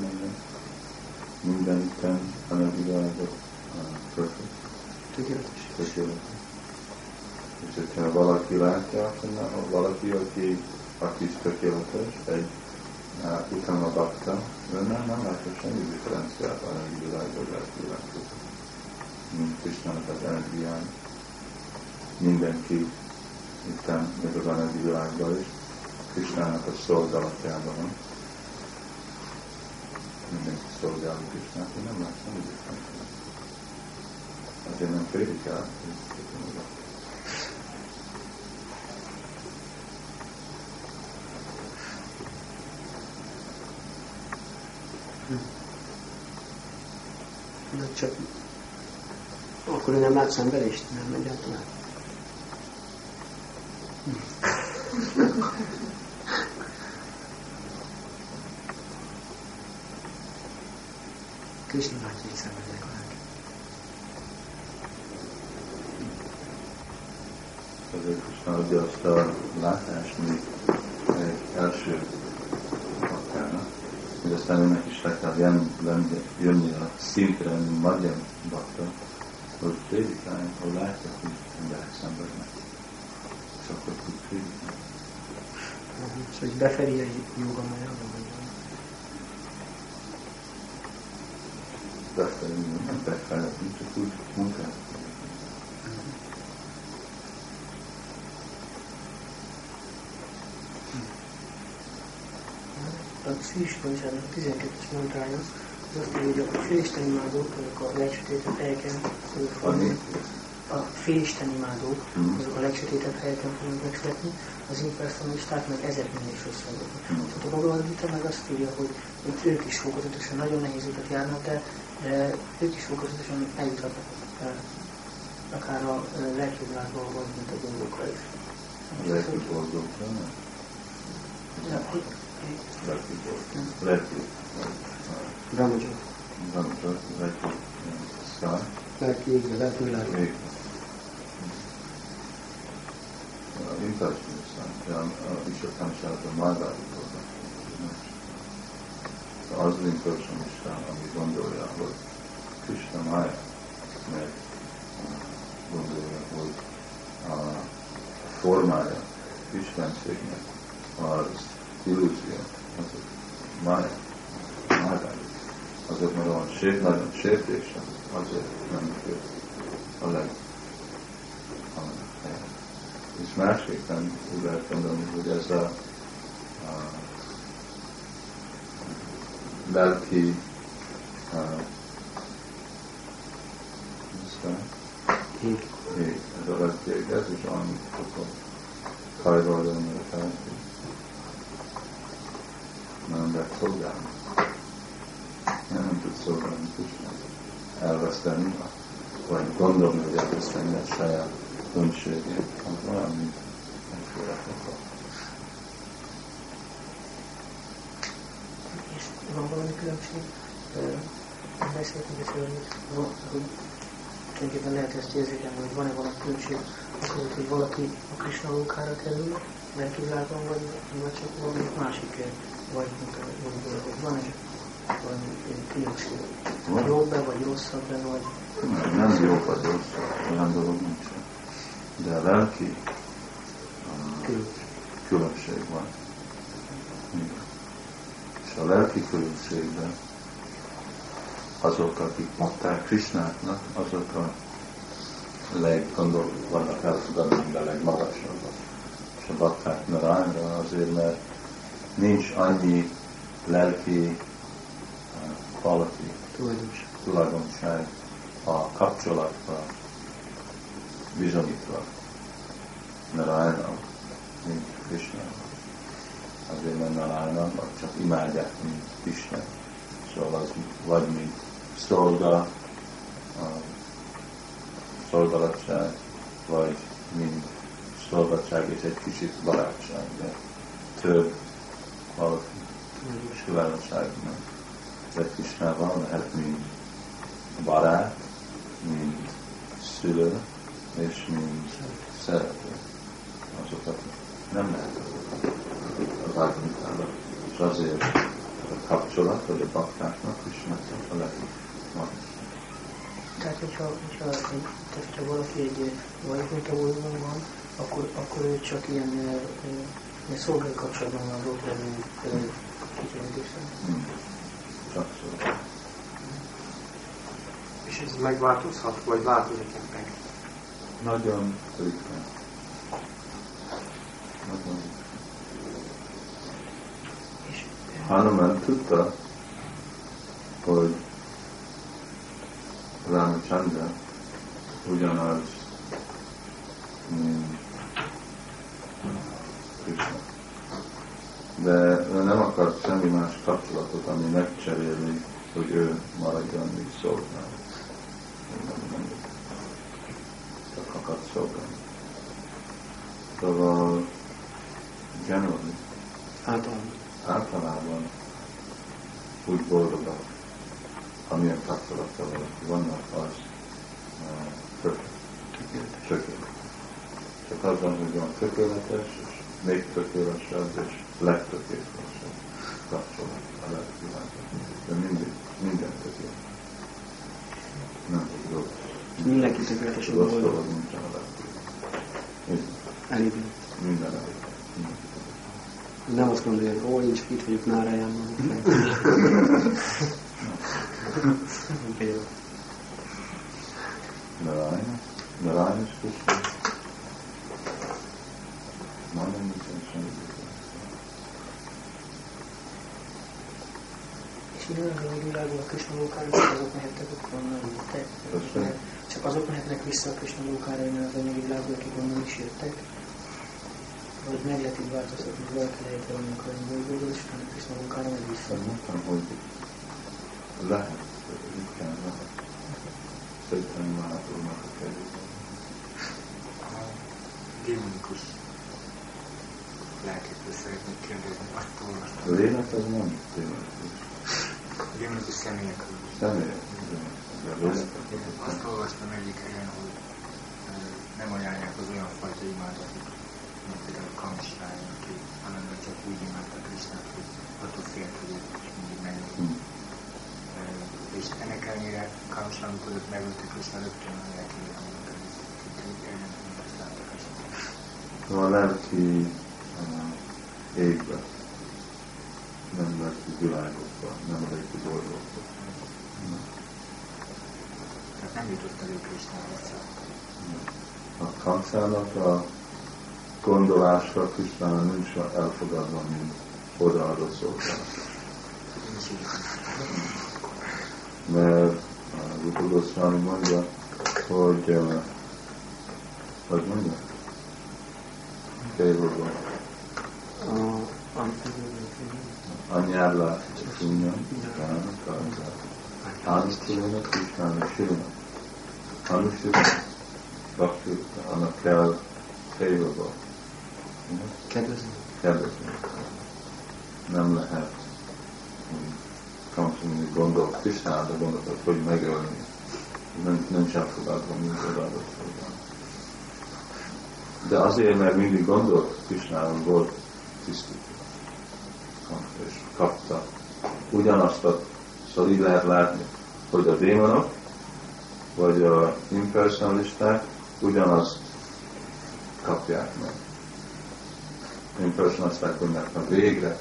minden, világot uh, perfect, Tökéletes. tökéletes. És hogyha valaki látja, akkor valaki, aki, aki tökéletes, egy utána bakta, ő nem, nem látja semmi differenciát a anyagi világban, a lelki világ között. Mint Krisnának az energián. Mindenki itt meg az anyagi világban is, Krisnának a szolgálatjában van. Mindenki szolgálja Krisnát, én nem látom semmi differenciát. Azért nem félik el, hogy De csak akkor ő nem lát szenvedést, nem egyáltalán. Hogy szenvednek a lelket. azért Krishna adja azt a látást, mint első baktának, hogy aztán önnek is le kell jön, lenni, jönni a szintre, mint Madhyam bakta, hogy prédikálni, hogy látja, hogy emberek szenvednek. És akkor tud prédikálni. Szóval, hogy befedi egy joga majában, vagy befejező, nem befejező, csak úgy munkát. A Szűistensának a 12-es mantrája az azt mondja, hogy a félistenimádók azok a legsötétebb helyeken fognak Ami? a félistenimádók azok a legsötétebb helyeken fognak megszületni, az impersonalisták meg ezeknél is rosszabbak. Tehát a Bhagavad Gita meg azt írja, hogy itt ők is fokozatosan nagyon nehéz utat járnak, de, de ők is fokozatosan eljuthatnak el, akár a lelki világba, vagy mint a gondolkra is. Lelki boldogra, nem? Hogy- Lelki boldog. Lelki. Nem csak lelki. Sky. Lelki égve, lelki világ. Impersonalisták, is a tanításában már állítottak. Az az impersonalistán, ami gondolja, hogy Krishna Maya, meg gondolja, hogy a formája Istenségnek az illúzió, az a Maya, Maya, azok meg olyan sért, nagyon sértésen, azért nem jött a leg. És másképpen úgy lehet gondolni, hogy ez a, a Ég. ég, ez a lelki ég, ez is olyan, akkor kajvalni a felké. Nem lehet szolgálni. Nem, tud szolgálni Krisnát. Elveszteni, vagy gondolni, hogy elveszteni a saját önségét, az olyan, mint egyféle pokol. És van valami különbség? Beszéltünk is hogy, hogy tulajdonképpen lehet ezt érzékelni, hogy van-e valami különbség akkor, hogy valaki a Krishna lókára kerül, lelki világban, vagy, vagy csak valami másik, vagy mint a vagy, hogy van egy valami különbség. Van. Jobb-e, vagy rosszabb-e, vagy Nem, nem jó vagy rossz, olyan dolog nincs. De a lelki uh, különbség van. És a lelki különbségben azok, akik adták Krisnáknak, azok a leggondol, vannak de legmagasabbak. És a bakták Narayana azért, mert nincs annyi lelki quality, Tulajdonos. tulajdonság a kapcsolatba bizonyítva Narayana, mint Krishna. Azért, mert Narayana csak imádják, mint Krishna. Szóval az vagy mint szolga, a szolgalatság, vagy mint szolgatság és egy kicsit barátság, de több valaki kiválóságnak. De Krisnában lehet mint barát, mint szülő, és mint szerető. Azokat nem lehet utána. És azért a kapcsolat, vagy a baktáknak is meg a legmagasabb. Tehát, hogyha, hogyha, tehát, hogyha valaki egy vajkuntabolygón van, akkor, akkor ő csak ilyen, ilyen szolgai kapcsolatban van az ott levő kifejezéssel. Hmm. Csak szó. És ez megváltozhat, vagy változik meg? Nagyon ritkán. Nagyon ritkán. És Hanuman tudta, hogy Ramachandra ugyanaz, mint Krishna. De ő nem akart semmi más kapcsolatot, ami megcserélni, hogy ő maradjon, mint szolgál. Csak akart szolgálni. Szóval generally, Általában. Általában úgy boldogak, amilyen kapcsolattal valaki vannak, az uh, tökéletes. Csak az van, hogy van tökéletes, és még tökéletesebb, és legtökéletesebb kapcsolat a lelkivilágban. De mindig, minden tökéletes. Nem hogy rossz. Mindenki tökéletes a Rossz dolog nincsen a lelkivilágban. Elégedett. Minden elég. Minden. Nem azt gondolja, hogy ó, én csak itt vagyok nárájában. Például. Narayana, Narayana is Krishna. Majdnem nincsen semmi. És minden a világban a Krishna lókára, csak azok mehettek, akik onnan jöttek. Csak azok mehetnek vissza a Krishna lókára, innen az anyagi világból, akik onnan is jöttek. Vagy meg lehet így változtatni, hogy valaki lehet valamilyen környezetből, és utána Krishna lókára megy vissza. Mondtam, hogy lehet, ritkán lehet. Szerintem Mahaprabhunak a kezében. Démonikus lelkekről szeretnék kérdezni, azt A olvastam. lélek az nem. Démonikus személyekről. Személyek. Az Azt olvastam egyik helyen, hogy nem ajánlják az olyan fajta imádatot, mint például Kamsrány, aki állandóan csak úgy imádta Krisnát, hogy attól félt, hogy ez mindig. Hm. Ö, És ennek ellenére Kamsrány, amikor őt megölte Krisna, rögtön a lelki világban. A lelki égbe, nem lelki világokba, nem lelki dolgokba. Tehát nem jutott elő Krisna vissza. A kamszának a gondolása Kristána nincs elfogadva, mint odaadott szolgálat. Mert Rupa Goswami mondja, hogy uh, hogy mondja? Favorable. A, a, Anyára Sunya, Gána, Karza. Anustilana, Kristána, Sivana. Anustilana, Bhakti, annak kell favorable. Kedvező. Kedvezni. Nem lehet kamszolni gondol, Kristánára gondolat, hogy megölni. Nem, nem sem fogadva, mint odaadott szolgálat. De azért, mert mindig gondolt Krisnáról volt tisztítva. És kapta ugyanazt a, szóval így lehet látni, hogy a démonok, vagy a impersonalisták ugyanazt kapják meg. Impersonalisták mondják, hogy végre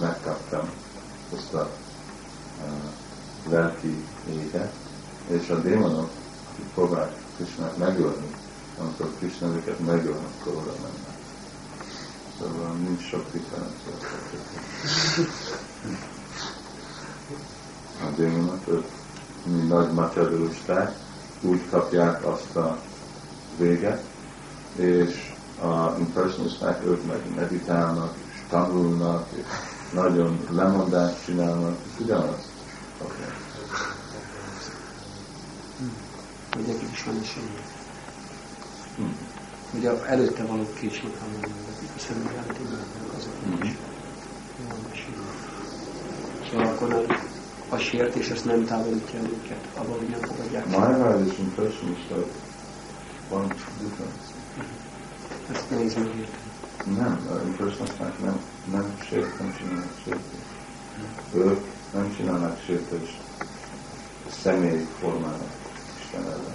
megkaptam ezt a uh, lelki éget, és a démonok, akik próbálják Krisnát megölni, amikor Krishna őket megöl, akkor oda mennek. Szóval nincs sok differencia. A démonok, ők mi nagy materialisták, úgy kapják azt a véget, és a impersonalisták, ők meg meditálnak, és tanulnak, és nagyon lemondást csinálnak, és ugyanazt kapják. Hogy nekik is van esély. Hm. Hogy a, előtte való késnek a akik a szemügyelmet imádnak, azok Mhm. is. Szóval akkor a, sértés ezt nem távolítja el őket, abban, nem fogadják. el. Maharaj és impressionista van difference. Ezt megérteni. Nem, impressionisták nem, nem sért, nem csinálnak sértést. Ők nem csinálnak sértést személy formának Isten ellen.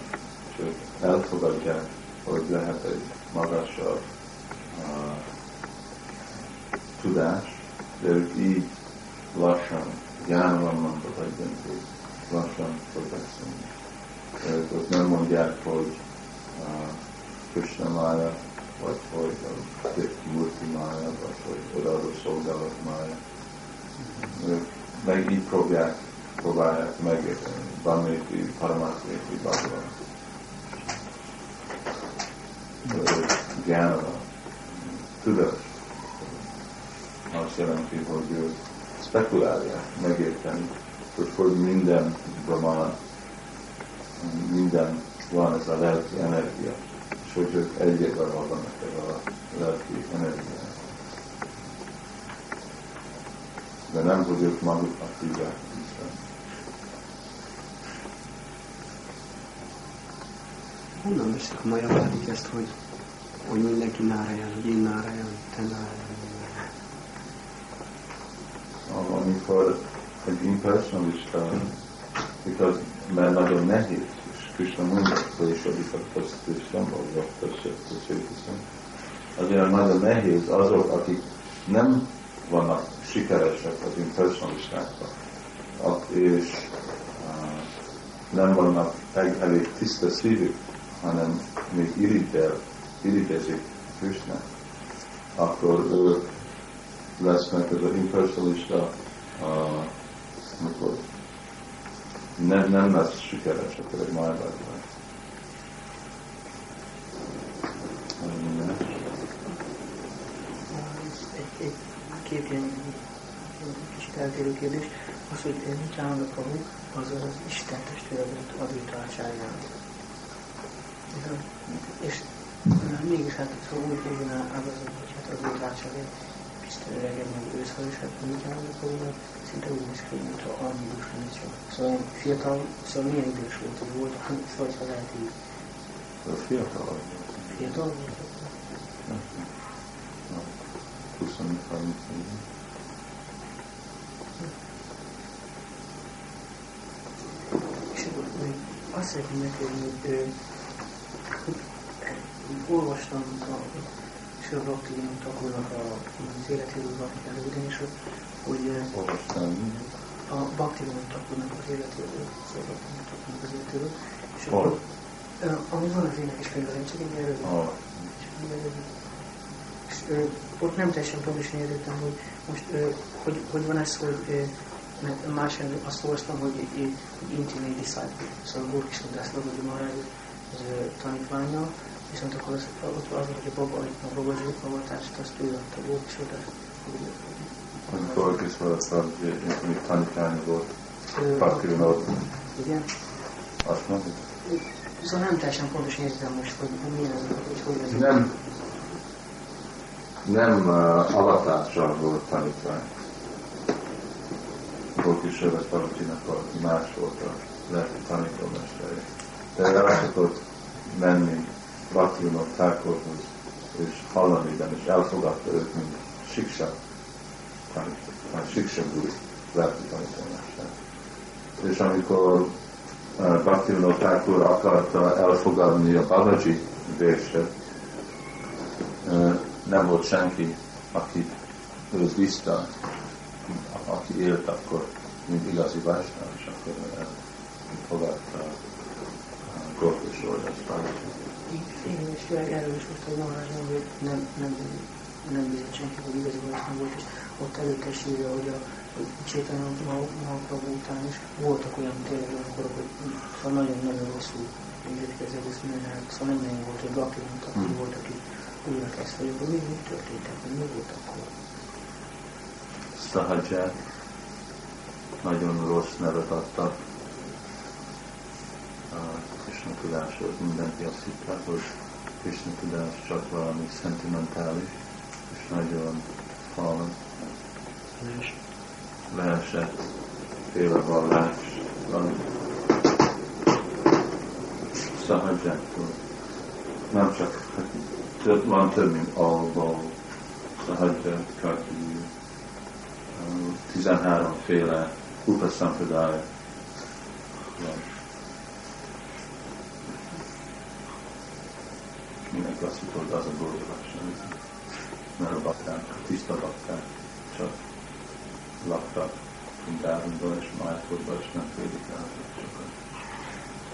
Sőt, elfogadják, hogy lehet egy magasabb uh, tudás, de ők így lassan, mondtak adjon hogy lassan progresszumni. Ők ott nem mondják, hogy uh, Krishna Maya, vagy hogy a Murti Maya, vagy hogy odaadó szolgálat Maya. Ők meg így próbálják, próbálják megérteni. Bameti, Paramatmeti, Bhagavan. Gyánava, tudás. Azt jelenti, hogy ők spekulálják, megérteni, hogy hogy minden Brahman, minden van ez a lelki energia, hogy ők egyébben vannak ezzel a lelki energiával. De nem, hogy ők maguknak hívják Isten. Honnan veszik a majavádik ezt, hogy, hogy mindenki nárajan, hogy én nárajan, te nárajan. amikor egy impersonalista, because, mert nagyon nehéz, Krishna mondja, hogy is addig a köztőszem, vagy a köztőszem, azért nagyon nehéz azok, akik nem vannak sikeresek az impersonalistákban, ak- és nem vannak elég, elég tiszta szívük, hanem még irigyel, irigyezik Krishna, akkor ők lesznek ez az impersonalista, uh, amikor nem, nem lesz sikeres, akkor egy májban lesz. Két ilyen kicsit eltérő kérdés, az, hogy Nityananda Prabhu az az Isten testvére volt Advaita Acsáryának. És mégis hát szóval úgy végén ágazat, hogy hát Acsáry Isten öregebb, meg őszhal, és hát Nityananda Prabhu szinte annyi idős lenne csak. Szóval ilyen fiatal, szóval milyen idős volt, hogy volt, szóval ha lehet így. Fiatal. Fiatal volt? 20-30 És akkor még azt szeretném megkérdezni, hogy, hogy olvastam a Sir Bhakti Thakurnak a, az életéről valami röviden, és hogy, hogy a Bhakti Thakurnak az életéről, Bhakti Thakurnak az életéről, és akkor, ami van az énekes könyvben, csak egy erről. Ah, És ö, ott nem teljesen pontosan értettem, hogy most ö, hogy, hogy van ez, hogy mert más azt olvastam, hogy, intimate disciple, szóval Gurkisna Dászló, hogy Maharaj az tanítványa, viszont akkor az, ott az, hogy a baba, a baba zsúfavattást, azt ő adta Gurkisna amikor kis volt, még tanítvány volt, Ö, Pakrinod, Igen. azt mondjuk. Szóval nem teljesen pontosan értem most, hogy milyen ez, hogy hogy ez. Nem, nem uh, avatással volt tanítvány. Volt is Sövet Palutinak valaki más volt a lelki tanítómestere. De el tudott menni Bakrinod Thakurhoz, és hallani és elfogadta őt, mint Siksa tanító, Siksa Guru, lelki tanítómester. És amikor uh, Bhaktivinoda Thakur akarta elfogadni a Babaji verset, uh, nem volt senki, aki ő bízta, aki élt akkor, mint igazi Vajsnál, és akkor elfogadta a Gorkosor, ezt Babaji. Igen, és főleg erről is most, hogy hogy nem, nem, nem bízott senki, hogy igazi nem volt, és ott írja, hogy a Csétanya Mahaprabhu után is voltak olyan tényleg olyankorok, hogy szóval nagyon-nagyon rosszul ez egész minden, szóval nem nagyon volt, hogy Baki mondta, hogy volt, aki újra kezdte, hogy mi, mi történt, hogy mi volt akkor? Szahadzsát nagyon rossz nevet adtak a Krishna tudáshoz. Mindenki azt hitte, hogy Krishna tudás csak valami szentimentális, és nagyon falon leesett féle vallás van szahadzsáktól. Nem csak, hát több, van több, mint alból, szahadzsát, kaki, 13 féle upasampradája van. Mindenki azt hogy az a boldogás, mert a bakták, a tiszta bakták csak laktak Brindávonban és Májfordban, és nem prédikáltak sokat.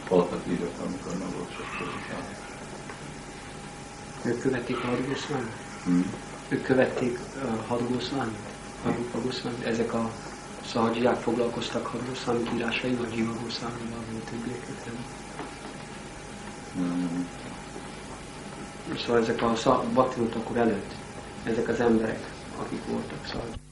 Voltak idők, amikor nem volt sok prédikálás. Ők követték a hadgószlámot? Hmm. Ők követték a hadgószlámot? Hadgószlámot? Ezek a szahadzsiák foglalkoztak hadgószlámot írásaival, Jiva vagy a többieket? Hmm. Szóval ezek a baktinot akkor előtt, ezek az emberek, akik voltak szahadzsiák.